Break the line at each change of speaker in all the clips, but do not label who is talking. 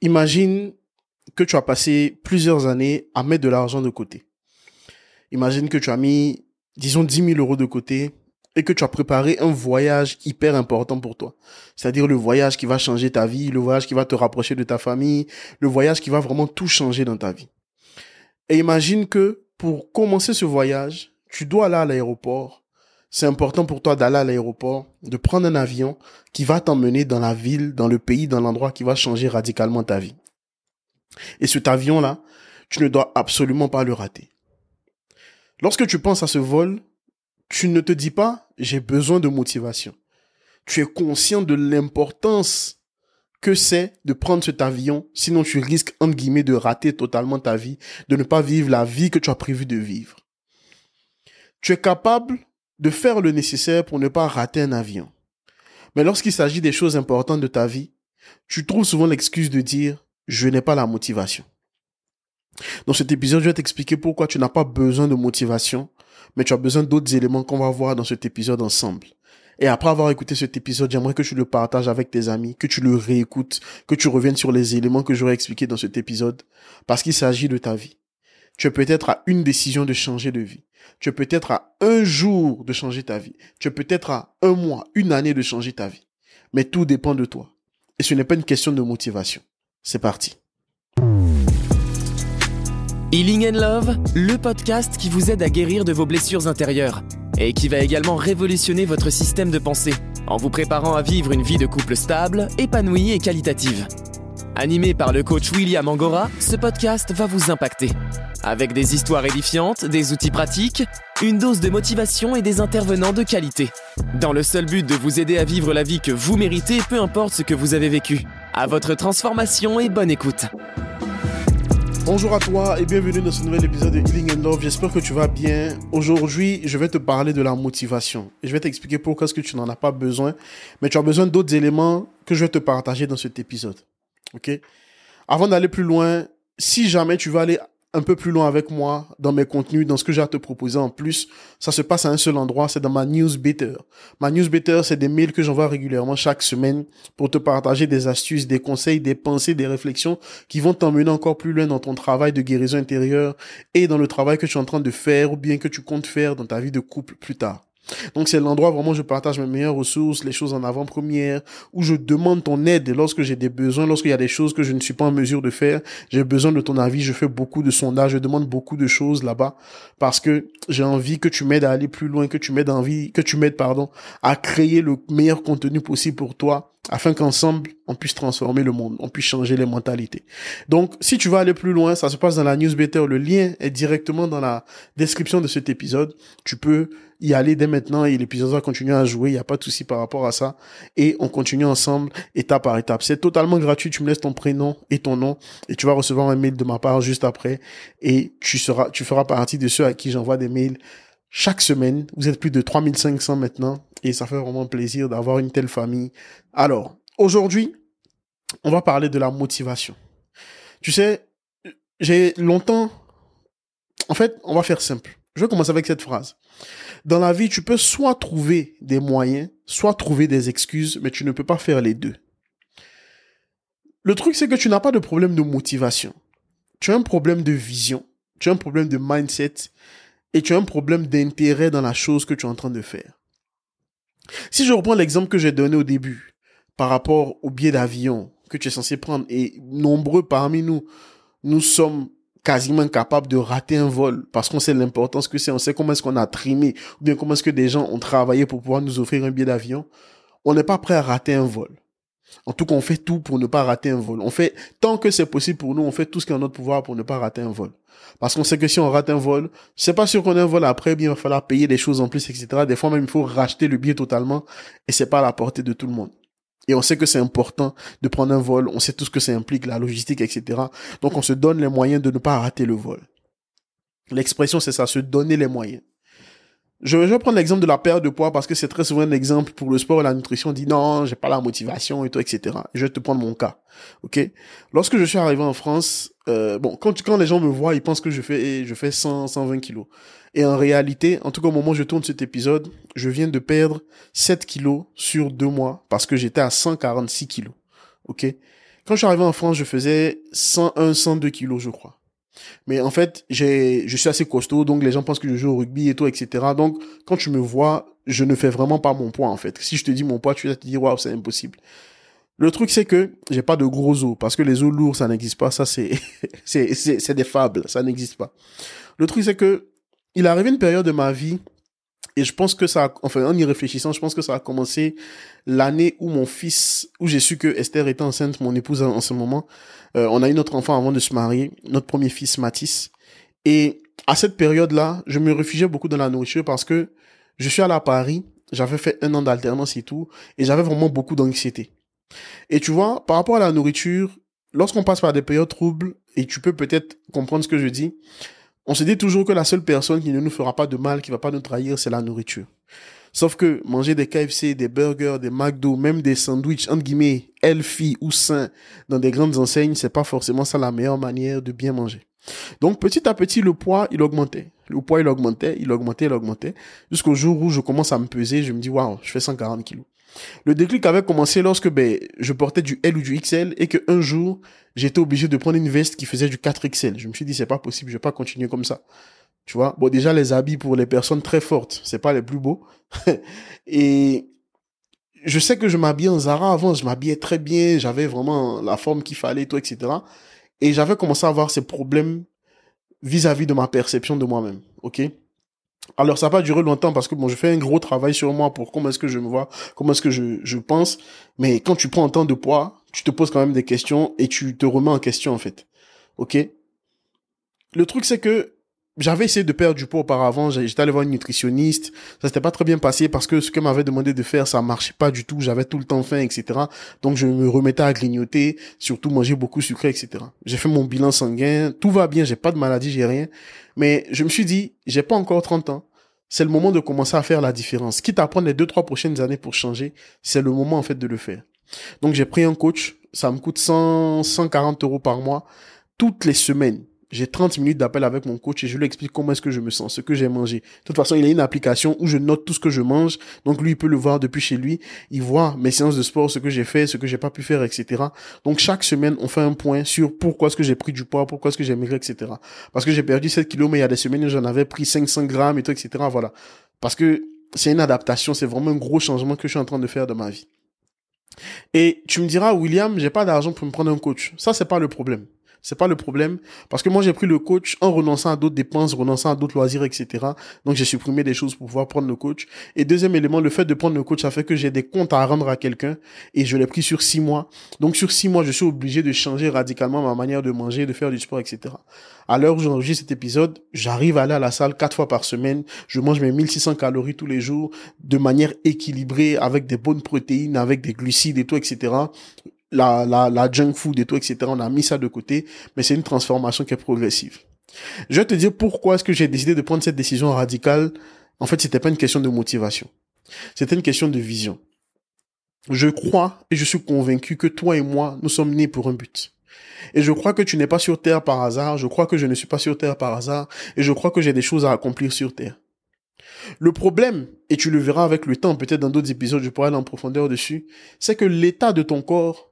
imagine que tu as passé plusieurs années à mettre de l'argent de côté. Imagine que tu as mis, disons, 10 000 euros de côté et que tu as préparé un voyage hyper important pour toi. C'est-à-dire le voyage qui va changer ta vie, le voyage qui va te rapprocher de ta famille, le voyage qui va vraiment tout changer dans ta vie. Et imagine que pour commencer ce voyage, tu dois aller à l'aéroport. C'est important pour toi d'aller à l'aéroport, de prendre un avion qui va t'emmener dans la ville, dans le pays, dans l'endroit qui va changer radicalement ta vie. Et cet avion-là, tu ne dois absolument pas le rater. Lorsque tu penses à ce vol, tu ne te dis pas j'ai besoin de motivation. Tu es conscient de l'importance que c'est de prendre cet avion, sinon tu risques, entre guillemets, de rater totalement ta vie, de ne pas vivre la vie que tu as prévu de vivre. Tu es capable de faire le nécessaire pour ne pas rater un avion. Mais lorsqu'il s'agit des choses importantes de ta vie, tu trouves souvent l'excuse de dire je n'ai pas la motivation. Dans cet épisode, je vais t'expliquer pourquoi tu n'as pas besoin de motivation, mais tu as besoin d'autres éléments qu'on va voir dans cet épisode ensemble. Et après avoir écouté cet épisode, j'aimerais que tu le partages avec tes amis, que tu le réécoutes, que tu reviennes sur les éléments que j'aurais expliqués dans cet épisode, parce qu'il s'agit de ta vie. Tu es peut-être à une décision de changer de vie. Tu es peut-être à un jour de changer ta vie. Tu es peut-être à un mois, une année de changer ta vie. Mais tout dépend de toi. Et ce n'est pas une question de motivation. C'est parti.
Healing and Love, le podcast qui vous aide à guérir de vos blessures intérieures et qui va également révolutionner votre système de pensée en vous préparant à vivre une vie de couple stable, épanouie et qualitative. Animé par le coach William Angora, ce podcast va vous impacter. Avec des histoires édifiantes, des outils pratiques, une dose de motivation et des intervenants de qualité. Dans le seul but de vous aider à vivre la vie que vous méritez, peu importe ce que vous avez vécu. À votre transformation et bonne écoute.
Bonjour à toi et bienvenue dans ce nouvel épisode de Healing and Love. J'espère que tu vas bien. Aujourd'hui, je vais te parler de la motivation. Je vais t'expliquer pourquoi est-ce que tu n'en as pas besoin, mais tu as besoin d'autres éléments que je vais te partager dans cet épisode. OK? Avant d'aller plus loin, si jamais tu vas aller un peu plus loin avec moi dans mes contenus, dans ce que j'ai à te proposer en plus, ça se passe à un seul endroit, c'est dans ma newsletter. Ma newsletter, c'est des mails que j'envoie régulièrement chaque semaine pour te partager des astuces, des conseils, des pensées, des réflexions qui vont t'emmener encore plus loin dans ton travail de guérison intérieure et dans le travail que tu es en train de faire ou bien que tu comptes faire dans ta vie de couple plus tard. Donc c'est l'endroit vraiment où je partage mes meilleures ressources, les choses en avant-première, où je demande ton aide lorsque j'ai des besoins, lorsqu'il y a des choses que je ne suis pas en mesure de faire, j'ai besoin de ton avis, je fais beaucoup de sondages, je demande beaucoup de choses là-bas parce que j'ai envie que tu m'aides à aller plus loin, que tu m'aides envie, que tu m'aides pardon, à créer le meilleur contenu possible pour toi afin qu'ensemble, on puisse transformer le monde, on puisse changer les mentalités. Donc, si tu veux aller plus loin, ça se passe dans la newsletter. Le lien est directement dans la description de cet épisode. Tu peux y aller dès maintenant et l'épisode va continuer à jouer. Il n'y a pas de souci par rapport à ça. Et on continue ensemble, étape par étape. C'est totalement gratuit. Tu me laisses ton prénom et ton nom et tu vas recevoir un mail de ma part juste après. Et tu seras, tu feras partie de ceux à qui j'envoie des mails chaque semaine. Vous êtes plus de 3500 maintenant et ça fait vraiment plaisir d'avoir une telle famille. Alors, aujourd'hui, on va parler de la motivation. Tu sais, j'ai longtemps... En fait, on va faire simple. Je vais commencer avec cette phrase. Dans la vie, tu peux soit trouver des moyens, soit trouver des excuses, mais tu ne peux pas faire les deux. Le truc, c'est que tu n'as pas de problème de motivation. Tu as un problème de vision, tu as un problème de mindset et tu as un problème d'intérêt dans la chose que tu es en train de faire. Si je reprends l'exemple que j'ai donné au début, par rapport au billet d'avion que tu es censé prendre, et nombreux parmi nous, nous sommes quasiment capables de rater un vol parce qu'on sait l'importance que c'est, on sait comment est-ce qu'on a trimé, ou bien comment est-ce que des gens ont travaillé pour pouvoir nous offrir un billet d'avion, on n'est pas prêt à rater un vol. En tout cas, on fait tout pour ne pas rater un vol. On fait, tant que c'est possible pour nous, on fait tout ce qui est en notre pouvoir pour ne pas rater un vol. Parce qu'on sait que si on rate un vol, c'est pas sûr qu'on ait un vol après, bien, il va falloir payer des choses en plus, etc. Des fois même, il faut racheter le billet totalement et c'est pas à la portée de tout le monde. Et on sait que c'est important de prendre un vol, on sait tout ce que ça implique, la logistique, etc. Donc on se donne les moyens de ne pas rater le vol. L'expression, c'est ça, se donner les moyens. Je vais prendre l'exemple de la perte de poids parce que c'est très souvent un exemple pour le sport et la nutrition. On dit non, j'ai pas la motivation et tout, etc. Je vais te prendre mon cas. Ok? Lorsque je suis arrivé en France, euh, bon, quand quand les gens me voient, ils pensent que je fais je fais 100 120 kilos. Et en réalité, en tout cas au moment où je tourne cet épisode, je viens de perdre 7 kilos sur deux mois parce que j'étais à 146 kilos. Ok? quand je suis arrivé en France, je faisais 101, 102 kilos, je crois. Mais en fait, j'ai, je suis assez costaud, donc les gens pensent que je joue au rugby et tout, etc. Donc, quand tu me vois, je ne fais vraiment pas mon poids, en fait. Si je te dis mon poids, tu vas te dire, waouh, c'est impossible. Le truc, c'est que j'ai pas de gros os, parce que les os lourds, ça n'existe pas. Ça, c'est, c'est, c'est, c'est des fables. Ça n'existe pas. Le truc, c'est que il est arrivé une période de ma vie et je pense que ça, a, enfin, en y réfléchissant, je pense que ça a commencé l'année où mon fils, où j'ai su que Esther était enceinte, mon épouse en, ce moment. Euh, on a eu notre enfant avant de se marier, notre premier fils Mathis. Et à cette période-là, je me réfugiais beaucoup dans la nourriture parce que je suis allé à Paris, j'avais fait un an d'alternance et tout, et j'avais vraiment beaucoup d'anxiété. Et tu vois, par rapport à la nourriture, lorsqu'on passe par des périodes troubles, et tu peux peut-être comprendre ce que je dis, on se dit toujours que la seule personne qui ne nous fera pas de mal, qui va pas nous trahir, c'est la nourriture. Sauf que manger des KFC, des burgers, des McDo, même des sandwichs, entre guillemets, healthy ou sains dans des grandes enseignes, c'est pas forcément ça la meilleure manière de bien manger. Donc petit à petit, le poids, il augmentait. Le poids, il augmentait, il augmentait, il augmentait. Jusqu'au jour où je commence à me peser, je me dis, waouh, je fais 140 kilos. Le déclic avait commencé lorsque ben, je portais du L ou du XL et que un jour, j'étais obligé de prendre une veste qui faisait du 4XL. Je me suis dit, c'est pas possible, je vais pas continuer comme ça. Tu vois, bon, déjà, les habits pour les personnes très fortes, c'est pas les plus beaux. et je sais que je m'habillais en Zara avant, je m'habillais très bien, j'avais vraiment la forme qu'il fallait, tout, etc. Et j'avais commencé à avoir ces problèmes vis-à-vis -vis de ma perception de moi-même. OK? Alors ça n'a pas duré longtemps parce que bon, je fais un gros travail sur moi pour comment est-ce que je me vois, comment est-ce que je, je pense. Mais quand tu prends un temps de poids, tu te poses quand même des questions et tu te remets en question en fait. Ok? Le truc c'est que j'avais essayé de perdre du poids auparavant, j'étais allé voir une nutritionniste, ça s'était pas très bien passé parce que ce qu'elle m'avait demandé de faire, ça marchait pas du tout, j'avais tout le temps faim, etc. Donc je me remettais à grignoter, surtout manger beaucoup sucré, etc. J'ai fait mon bilan sanguin, tout va bien, j'ai pas de maladie, j'ai rien. Mais je me suis dit, j'ai pas encore 30 ans, c'est le moment de commencer à faire la différence. Quitte à prendre les deux, trois prochaines années pour changer, c'est le moment en fait de le faire. Donc j'ai pris un coach, ça me coûte 100, 140 euros par mois, toutes les semaines j'ai 30 minutes d'appel avec mon coach et je lui explique comment est-ce que je me sens, ce que j'ai mangé. De toute façon, il a une application où je note tout ce que je mange. Donc lui, il peut le voir depuis chez lui. Il voit mes séances de sport, ce que j'ai fait, ce que j'ai pas pu faire, etc. Donc chaque semaine, on fait un point sur pourquoi est-ce que j'ai pris du poids, pourquoi est-ce que j'ai maigri, etc. Parce que j'ai perdu 7 kilos, mais il y a des semaines j'en avais pris 500 grammes et tout, etc. Voilà. Parce que c'est une adaptation, c'est vraiment un gros changement que je suis en train de faire dans ma vie. Et tu me diras, William, j'ai pas d'argent pour me prendre un coach. Ça, c'est pas le problème. C'est pas le problème. Parce que moi, j'ai pris le coach en renonçant à d'autres dépenses, renonçant à d'autres loisirs, etc. Donc, j'ai supprimé des choses pour pouvoir prendre le coach. Et deuxième élément, le fait de prendre le coach, ça fait que j'ai des comptes à rendre à quelqu'un et je l'ai pris sur six mois. Donc, sur six mois, je suis obligé de changer radicalement ma manière de manger, de faire du sport, etc. À l'heure où j'enregistre cet épisode, j'arrive à aller à la salle quatre fois par semaine. Je mange mes 1600 calories tous les jours de manière équilibrée avec des bonnes protéines, avec des glucides et tout, etc la, la, la junk food et tout, etc. On a mis ça de côté, mais c'est une transformation qui est progressive. Je vais te dire pourquoi est-ce que j'ai décidé de prendre cette décision radicale. En fait, c'était pas une question de motivation. C'était une question de vision. Je crois et je suis convaincu que toi et moi, nous sommes nés pour un but. Et je crois que tu n'es pas sur Terre par hasard, je crois que je ne suis pas sur Terre par hasard, et je crois que j'ai des choses à accomplir sur Terre. Le problème, et tu le verras avec le temps, peut-être dans d'autres épisodes, je pourrai aller en profondeur dessus, c'est que l'état de ton corps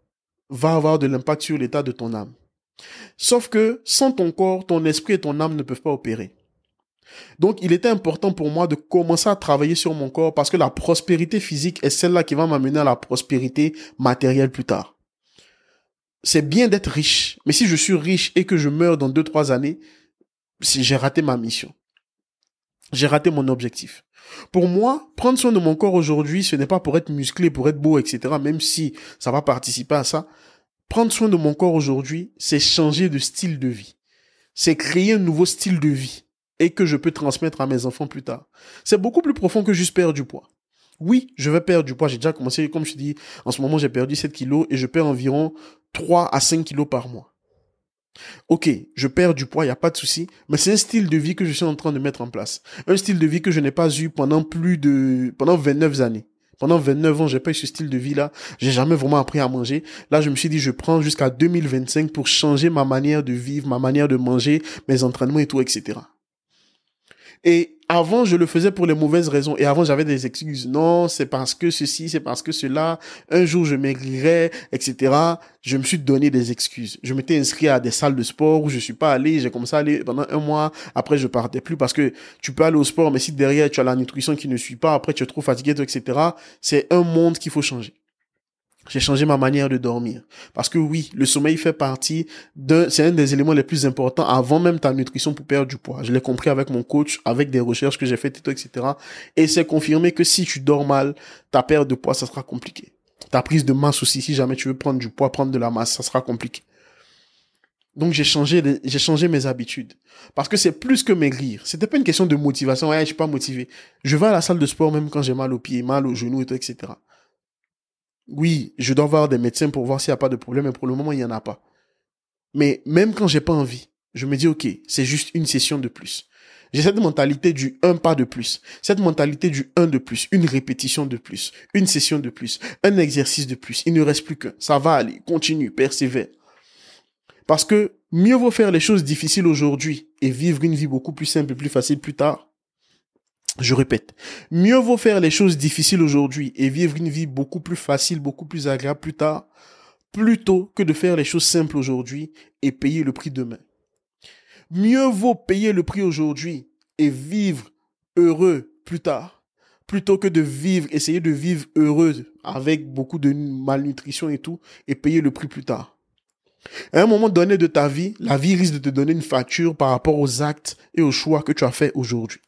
va avoir de l'impact sur l'état de ton âme. Sauf que sans ton corps, ton esprit et ton âme ne peuvent pas opérer. Donc il était important pour moi de commencer à travailler sur mon corps parce que la prospérité physique est celle-là qui va m'amener à la prospérité matérielle plus tard. C'est bien d'être riche, mais si je suis riche et que je meurs dans deux, trois années, si j'ai raté ma mission. J'ai raté mon objectif. Pour moi, prendre soin de mon corps aujourd'hui, ce n'est pas pour être musclé, pour être beau, etc., même si ça va participer à ça. Prendre soin de mon corps aujourd'hui, c'est changer de style de vie. C'est créer un nouveau style de vie et que je peux transmettre à mes enfants plus tard. C'est beaucoup plus profond que juste perdre du poids. Oui, je vais perdre du poids. J'ai déjà commencé, comme je te dis, en ce moment, j'ai perdu 7 kilos et je perds environ 3 à 5 kilos par mois. Ok, je perds du poids, il n'y a pas de souci, mais c'est un style de vie que je suis en train de mettre en place. Un style de vie que je n'ai pas eu pendant plus de, pendant 29 années. Pendant 29 ans, j'ai pas eu ce style de vie-là. J'ai jamais vraiment appris à manger. Là, je me suis dit, je prends jusqu'à 2025 pour changer ma manière de vivre, ma manière de manger, mes entraînements et tout, etc. Et avant, je le faisais pour les mauvaises raisons. Et avant, j'avais des excuses. Non, c'est parce que ceci, c'est parce que cela. Un jour, je maigrirais, etc. Je me suis donné des excuses. Je m'étais inscrit à des salles de sport où je suis pas allé. J'ai commencé à aller pendant un mois. Après, je partais plus parce que tu peux aller au sport, mais si derrière, tu as la nutrition qui ne suit pas, après, tu es trop fatigué, etc. C'est un monde qu'il faut changer. J'ai changé ma manière de dormir. Parce que oui, le sommeil fait partie d'un, c'est un des éléments les plus importants avant même ta nutrition pour perdre du poids. Je l'ai compris avec mon coach, avec des recherches que j'ai faites, etc. Et c'est confirmé que si tu dors mal, ta perte de poids, ça sera compliqué. Ta prise de masse aussi, si jamais tu veux prendre du poids, prendre de la masse, ça sera compliqué. Donc j'ai changé, j'ai changé mes habitudes. Parce que c'est plus que maigrir. C'était pas une question de motivation. Ouais, je suis pas motivé. Je vais à la salle de sport même quand j'ai mal aux pieds, mal aux genoux, etc. Oui, je dois voir des médecins pour voir s'il n'y a pas de problème, mais pour le moment, il n'y en a pas. Mais même quand j'ai pas envie, je me dis, OK, c'est juste une session de plus. J'ai cette mentalité du un pas de plus, cette mentalité du un de plus, une répétition de plus, une session de plus, un exercice de plus. Il ne reste plus qu'un. Ça va aller, continue, persévère. Parce que mieux vaut faire les choses difficiles aujourd'hui et vivre une vie beaucoup plus simple et plus facile plus tard je répète, mieux vaut faire les choses difficiles aujourd'hui et vivre une vie beaucoup plus facile, beaucoup plus agréable plus tard, plutôt que de faire les choses simples aujourd'hui et payer le prix demain. Mieux vaut payer le prix aujourd'hui et vivre heureux plus tard, plutôt que de vivre, essayer de vivre heureux avec beaucoup de malnutrition et tout, et payer le prix plus tard. À un moment donné de ta vie, la vie risque de te donner une facture par rapport aux actes et aux choix que tu as faits aujourd'hui.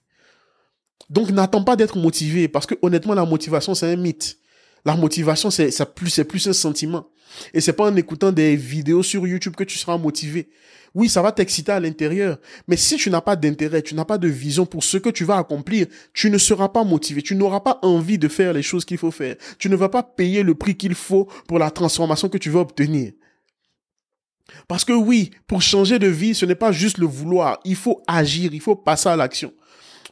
Donc n'attends pas d'être motivé parce que honnêtement la motivation c'est un mythe. La motivation c'est ça plus c'est plus un sentiment et c'est pas en écoutant des vidéos sur YouTube que tu seras motivé. Oui, ça va t'exciter à l'intérieur, mais si tu n'as pas d'intérêt, tu n'as pas de vision pour ce que tu vas accomplir, tu ne seras pas motivé, tu n'auras pas envie de faire les choses qu'il faut faire. Tu ne vas pas payer le prix qu'il faut pour la transformation que tu veux obtenir. Parce que oui, pour changer de vie, ce n'est pas juste le vouloir, il faut agir, il faut passer à l'action.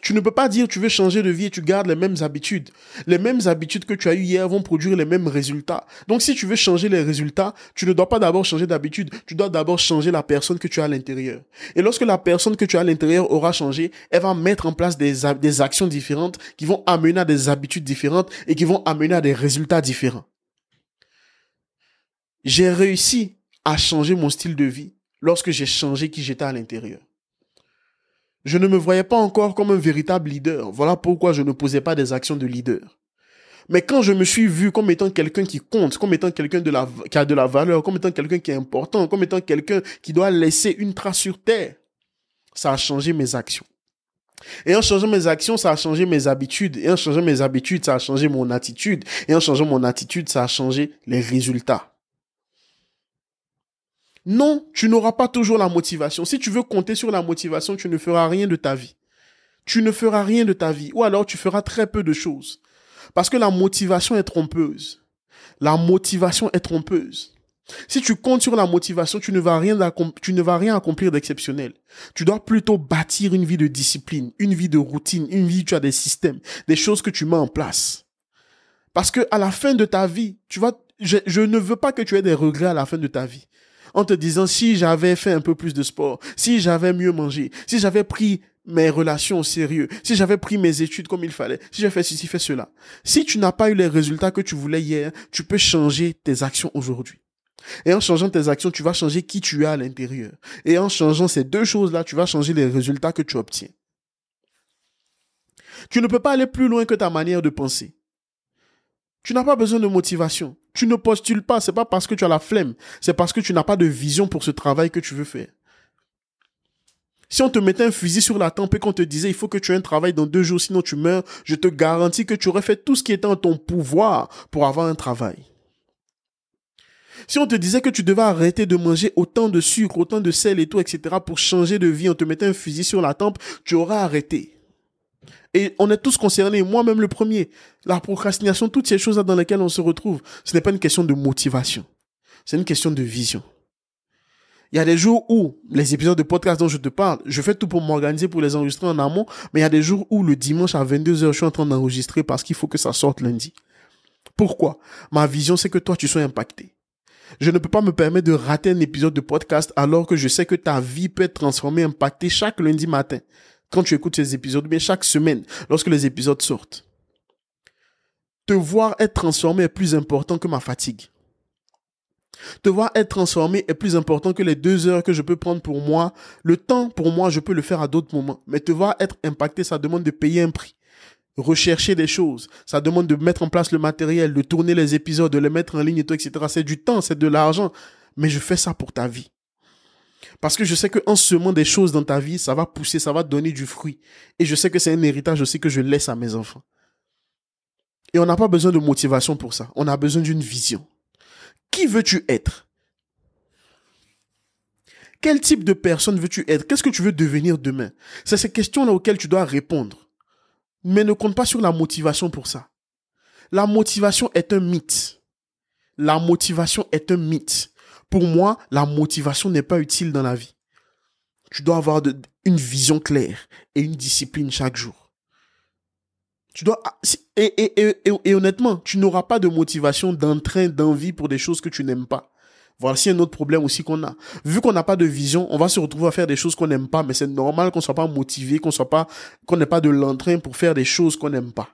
Tu ne peux pas dire tu veux changer de vie et tu gardes les mêmes habitudes. Les mêmes habitudes que tu as eues hier vont produire les mêmes résultats. Donc si tu veux changer les résultats, tu ne dois pas d'abord changer d'habitude, tu dois d'abord changer la personne que tu as à l'intérieur. Et lorsque la personne que tu as à l'intérieur aura changé, elle va mettre en place des, des actions différentes qui vont amener à des habitudes différentes et qui vont amener à des résultats différents. J'ai réussi à changer mon style de vie lorsque j'ai changé qui j'étais à l'intérieur. Je ne me voyais pas encore comme un véritable leader. Voilà pourquoi je ne posais pas des actions de leader. Mais quand je me suis vu comme étant quelqu'un qui compte, comme étant quelqu'un qui a de la valeur, comme étant quelqu'un qui est important, comme étant quelqu'un qui doit laisser une trace sur terre, ça a changé mes actions. Et en changeant mes actions, ça a changé mes habitudes. Et en changeant mes habitudes, ça a changé mon attitude. Et en changeant mon attitude, ça a changé les résultats. Non, tu n'auras pas toujours la motivation. Si tu veux compter sur la motivation, tu ne feras rien de ta vie. Tu ne feras rien de ta vie. Ou alors tu feras très peu de choses. Parce que la motivation est trompeuse. La motivation est trompeuse. Si tu comptes sur la motivation, tu ne vas rien, accomplir d'exceptionnel. Tu dois plutôt bâtir une vie de discipline, une vie de routine, une vie où tu as des systèmes, des choses que tu mets en place. Parce que à la fin de ta vie, tu je ne veux pas que tu aies des regrets à la fin de ta vie en te disant si j'avais fait un peu plus de sport, si j'avais mieux mangé, si j'avais pris mes relations au sérieux, si j'avais pris mes études comme il fallait, si j'avais fait ceci, fait cela. Si tu n'as pas eu les résultats que tu voulais hier, tu peux changer tes actions aujourd'hui. Et en changeant tes actions, tu vas changer qui tu es à l'intérieur. Et en changeant ces deux choses-là, tu vas changer les résultats que tu obtiens. Tu ne peux pas aller plus loin que ta manière de penser. Tu n'as pas besoin de motivation. Tu ne postules pas, c'est pas parce que tu as la flemme, c'est parce que tu n'as pas de vision pour ce travail que tu veux faire. Si on te mettait un fusil sur la tempe et qu'on te disait il faut que tu aies un travail dans deux jours, sinon tu meurs, je te garantis que tu aurais fait tout ce qui était en ton pouvoir pour avoir un travail. Si on te disait que tu devais arrêter de manger autant de sucre, autant de sel et tout, etc., pour changer de vie, on te mettait un fusil sur la tempe, tu aurais arrêté. Et on est tous concernés, moi-même le premier. La procrastination, toutes ces choses-là dans lesquelles on se retrouve, ce n'est pas une question de motivation. C'est une question de vision. Il y a des jours où, les épisodes de podcast dont je te parle, je fais tout pour m'organiser pour les enregistrer en amont, mais il y a des jours où le dimanche à 22h, je suis en train d'enregistrer parce qu'il faut que ça sorte lundi. Pourquoi? Ma vision, c'est que toi, tu sois impacté. Je ne peux pas me permettre de rater un épisode de podcast alors que je sais que ta vie peut être transformée, impactée chaque lundi matin. Quand tu écoutes ces épisodes, mais chaque semaine, lorsque les épisodes sortent. Te voir être transformé est plus important que ma fatigue. Te voir être transformé est plus important que les deux heures que je peux prendre pour moi. Le temps, pour moi, je peux le faire à d'autres moments. Mais te voir être impacté, ça demande de payer un prix. Rechercher des choses. Ça demande de mettre en place le matériel, de tourner les épisodes, de les mettre en ligne et tout, etc. C'est du temps, c'est de l'argent. Mais je fais ça pour ta vie. Parce que je sais qu'en semant des choses dans ta vie, ça va pousser, ça va donner du fruit. Et je sais que c'est un héritage aussi que je laisse à mes enfants. Et on n'a pas besoin de motivation pour ça. On a besoin d'une vision. Qui veux-tu être? Quel type de personne veux-tu être? Qu'est-ce que tu veux devenir demain? C'est ces questions-là auxquelles tu dois répondre. Mais ne compte pas sur la motivation pour ça. La motivation est un mythe. La motivation est un mythe. Pour moi, la motivation n'est pas utile dans la vie. Tu dois avoir une vision claire et une discipline chaque jour. Tu dois ah, et, honnêtement, tu n'auras pas de motivation, d'entrain, d'envie pour des choses que tu n'aimes pas. Voici un autre problème aussi qu'on a. Vu qu'on n'a pas de vision, on va se retrouver à faire des choses qu'on n'aime pas, mais c'est normal qu'on soit pas motivé, qu'on soit pas, qu'on n'ait pas de l'entrain pour faire des choses qu'on n'aime pas.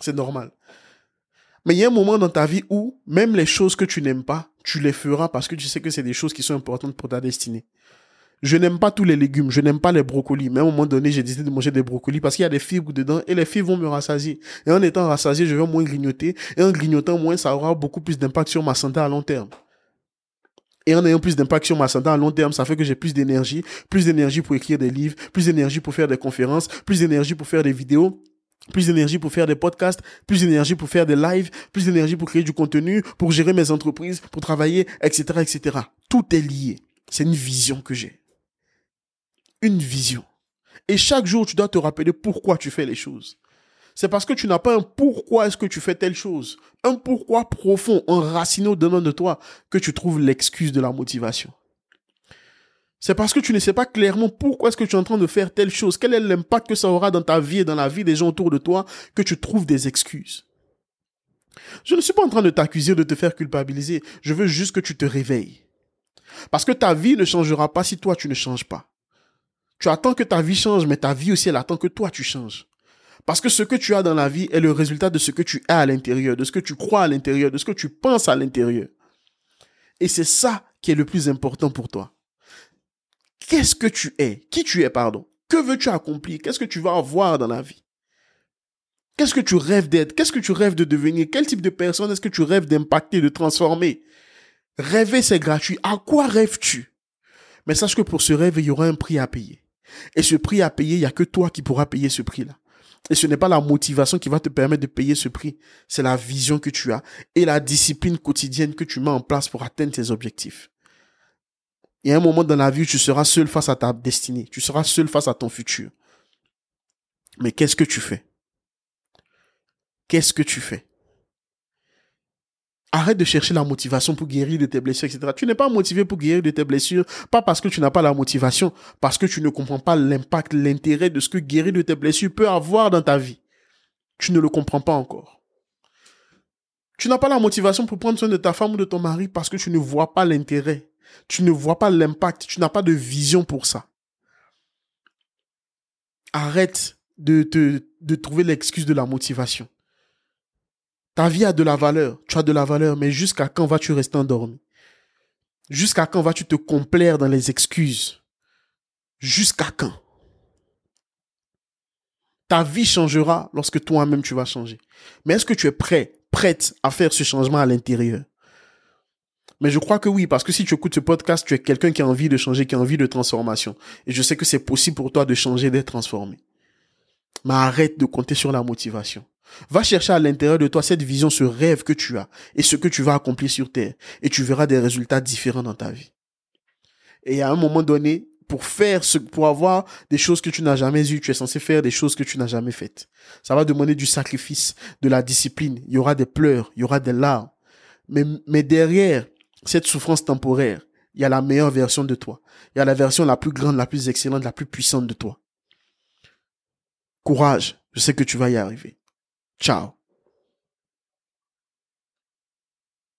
C'est normal. Mais il y a un moment dans ta vie où même les choses que tu n'aimes pas, tu les feras parce que tu sais que c'est des choses qui sont importantes pour ta destinée. Je n'aime pas tous les légumes, je n'aime pas les brocolis, mais à un moment donné, j'ai décidé de manger des brocolis parce qu'il y a des fibres dedans et les fibres vont me rassasier. Et en étant rassasié, je vais moins grignoter et en grignotant moins, ça aura beaucoup plus d'impact sur ma santé à long terme. Et en ayant plus d'impact sur ma santé à long terme, ça fait que j'ai plus d'énergie, plus d'énergie pour écrire des livres, plus d'énergie pour faire des conférences, plus d'énergie pour faire des vidéos, plus d'énergie pour faire des podcasts, plus d'énergie pour faire des lives, plus d'énergie pour créer du contenu, pour gérer mes entreprises, pour travailler, etc., etc. Tout est lié. C'est une vision que j'ai. Une vision. Et chaque jour, tu dois te rappeler pourquoi tu fais les choses. C'est parce que tu n'as pas un pourquoi est-ce que tu fais telle chose. Un pourquoi profond, enraciné au-dedans de toi, que tu trouves l'excuse de la motivation. C'est parce que tu ne sais pas clairement pourquoi est-ce que tu es en train de faire telle chose, quel est l'impact que ça aura dans ta vie et dans la vie des gens autour de toi, que tu trouves des excuses? Je ne suis pas en train de t'accuser de te faire culpabiliser, je veux juste que tu te réveilles. Parce que ta vie ne changera pas si toi tu ne changes pas. Tu attends que ta vie change, mais ta vie aussi elle attend que toi tu changes. Parce que ce que tu as dans la vie est le résultat de ce que tu as à l'intérieur, de ce que tu crois à l'intérieur, de ce que tu penses à l'intérieur. Et c'est ça qui est le plus important pour toi. Qu'est-ce que tu es? Qui tu es, pardon? Que veux-tu accomplir? Qu'est-ce que tu vas avoir dans la vie? Qu'est-ce que tu rêves d'être? Qu'est-ce que tu rêves de devenir? Quel type de personne est-ce que tu rêves d'impacter, de transformer? Rêver, c'est gratuit. À quoi rêves-tu? Mais sache que pour ce rêve, il y aura un prix à payer. Et ce prix à payer, il n'y a que toi qui pourras payer ce prix-là. Et ce n'est pas la motivation qui va te permettre de payer ce prix, c'est la vision que tu as et la discipline quotidienne que tu mets en place pour atteindre tes objectifs. Il y a un moment dans la vie où tu seras seul face à ta destinée. Tu seras seul face à ton futur. Mais qu'est-ce que tu fais? Qu'est-ce que tu fais? Arrête de chercher la motivation pour guérir de tes blessures, etc. Tu n'es pas motivé pour guérir de tes blessures, pas parce que tu n'as pas la motivation, parce que tu ne comprends pas l'impact, l'intérêt de ce que guérir de tes blessures peut avoir dans ta vie. Tu ne le comprends pas encore. Tu n'as pas la motivation pour prendre soin de ta femme ou de ton mari parce que tu ne vois pas l'intérêt. Tu ne vois pas l'impact, tu n'as pas de vision pour ça. Arrête de, trouver l'excuse de la motivation. Ta vie a de la valeur, tu as de la valeur, mais jusqu'à quand vas-tu rester endormi? Jusqu'à quand vas-tu te complaire dans les excuses? Jusqu'à quand? Ta vie changera lorsque toi-même tu vas changer. Mais est-ce que tu es prêt, prête à faire ce changement à l'intérieur? Mais je crois que oui, parce que si tu écoutes ce podcast, tu es quelqu'un qui a envie de changer, qui a envie de transformation. Et je sais que c'est possible pour toi de changer, d'être transformé. Mais arrête de compter sur la motivation. Va chercher à l'intérieur de toi cette vision, ce rêve que tu as et ce que tu vas accomplir sur Terre. Et tu verras des résultats différents dans ta vie. Et à un moment donné, pour faire ce, pour avoir des choses que tu n'as jamais eues, tu es censé faire des choses que tu n'as jamais faites. Ça va demander du sacrifice, de la discipline. Il y aura des pleurs, il y aura des larmes. Mais, mais derrière, cette souffrance temporaire, il y a la meilleure version de toi. Il y a la version la plus grande, la plus excellente, la plus puissante de toi. Courage, je sais que tu vas y arriver. Ciao.